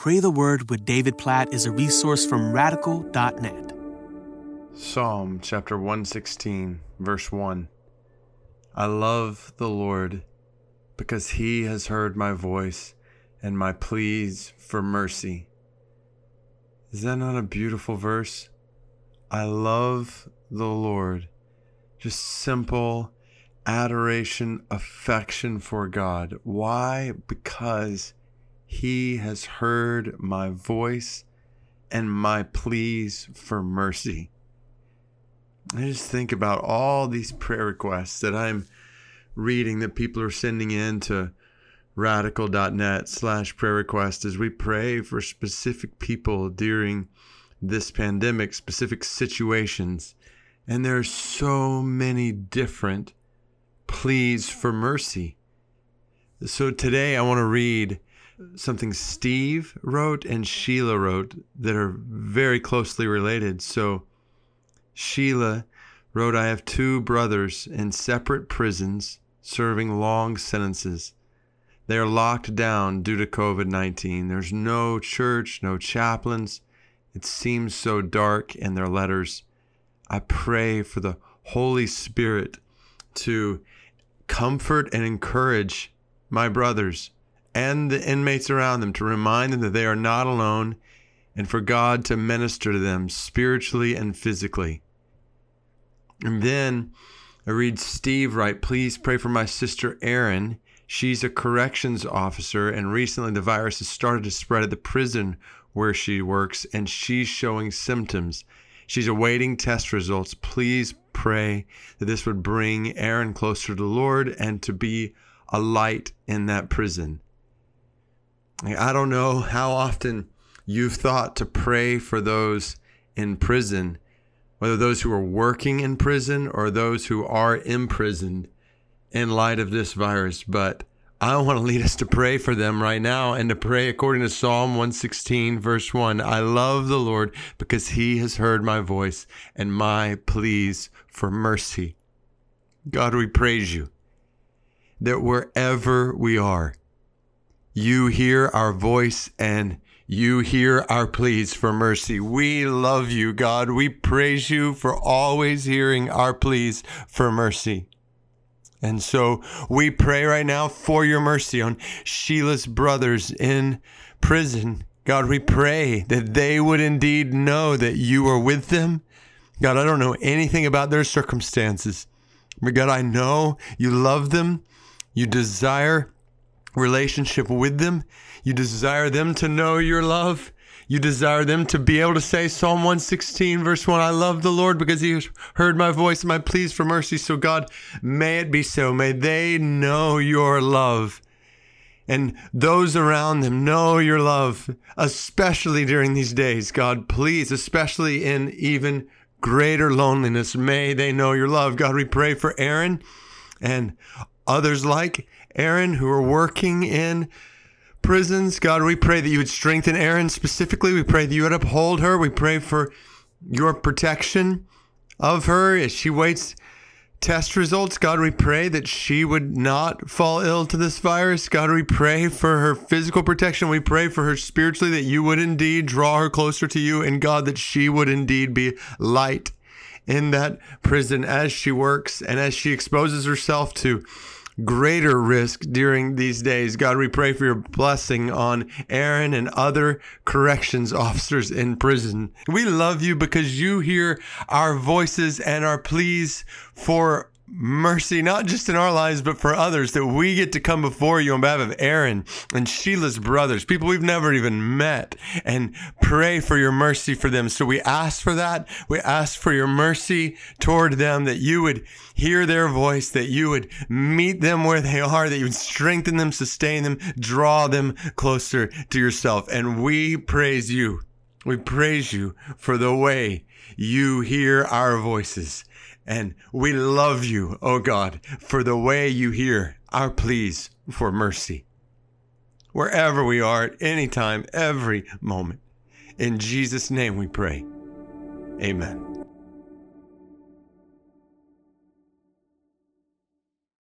Pray the Word with David Platt is a resource from radical.net. Psalm chapter 116, verse 1. I love the Lord because he has heard my voice and my pleas for mercy. Is that not a beautiful verse? I love the Lord. Just simple adoration, affection for God. Why? Because he has heard my voice and my pleas for mercy. I just think about all these prayer requests that I'm reading that people are sending in to radical.net slash prayer request as we pray for specific people during this pandemic, specific situations. And there are so many different pleas for mercy. So today I want to read something Steve wrote and Sheila wrote that are very closely related. So Sheila wrote, I have two brothers in separate prisons serving long sentences. They are locked down due to COVID 19. There's no church, no chaplains. It seems so dark in their letters. I pray for the Holy Spirit to comfort and encourage my brothers and the inmates around them, to remind them that they are not alone, and for God to minister to them spiritually and physically. And then I read Steve write, please pray for my sister Erin. She's a corrections officer, and recently the virus has started to spread at the prison where she works, and she's showing symptoms. She's awaiting test results. Please pray that this would bring Erin closer to the Lord and to be a light in that prison. I don't know how often you've thought to pray for those in prison whether those who are working in prison or those who are imprisoned in light of this virus. But I want to lead us to pray for them right now and to pray according to Psalm 116, verse 1. I love the Lord because he has heard my voice and my pleas for mercy. God, we praise you that wherever we are, you hear our voice and you hear our pleas for mercy. We love you, God. We praise you for always hearing our pleas for mercy. And so we pray right now for your mercy on Sheila's brothers in prison. God, we pray that they would indeed know that you are with them. God, I don't know anything about their circumstances. But God, I know you love them. You desire relationship with them. You desire them to know your love. You desire them to be able to say Psalm 116, verse 1 I love the Lord because he has heard my voice and my pleas for mercy. So, God, may it be so. May they know your love. And those around them know your love, especially during these days. God, please, especially in even greater loneliness, may they know your love. God, we pray for Erin and others like Erin who are working in prisons. God, we pray that you would strengthen Erin specifically. We pray that you would uphold her. We pray for your protection of her as she waits test results. God, we pray that she would not fall ill to this virus. God, we pray for her physical protection. We pray for her spiritually that you would indeed draw her closer to you and God, that she would indeed be light in that prison as she works and as she exposes herself to greater risk during these days. God, we pray for your blessing on Erin and other corrections officers in prison. We love you because you hear our voices and our pleas for mercy, not just in our lives, but for others, that we get to come before you on behalf of Erin and Sheila's brothers, people we've never even met, and pray for your mercy for them. So we ask for that. We ask for your mercy toward them, that you would hear their voice, that you would meet them where they are, that you would strengthen them, sustain them, draw them closer to yourself. And we praise you. We praise you for the way you hear our voices and we love you, O oh God, for the way you hear our pleas for mercy. Wherever we are at any time, every moment. In Jesus' name we pray. Amen.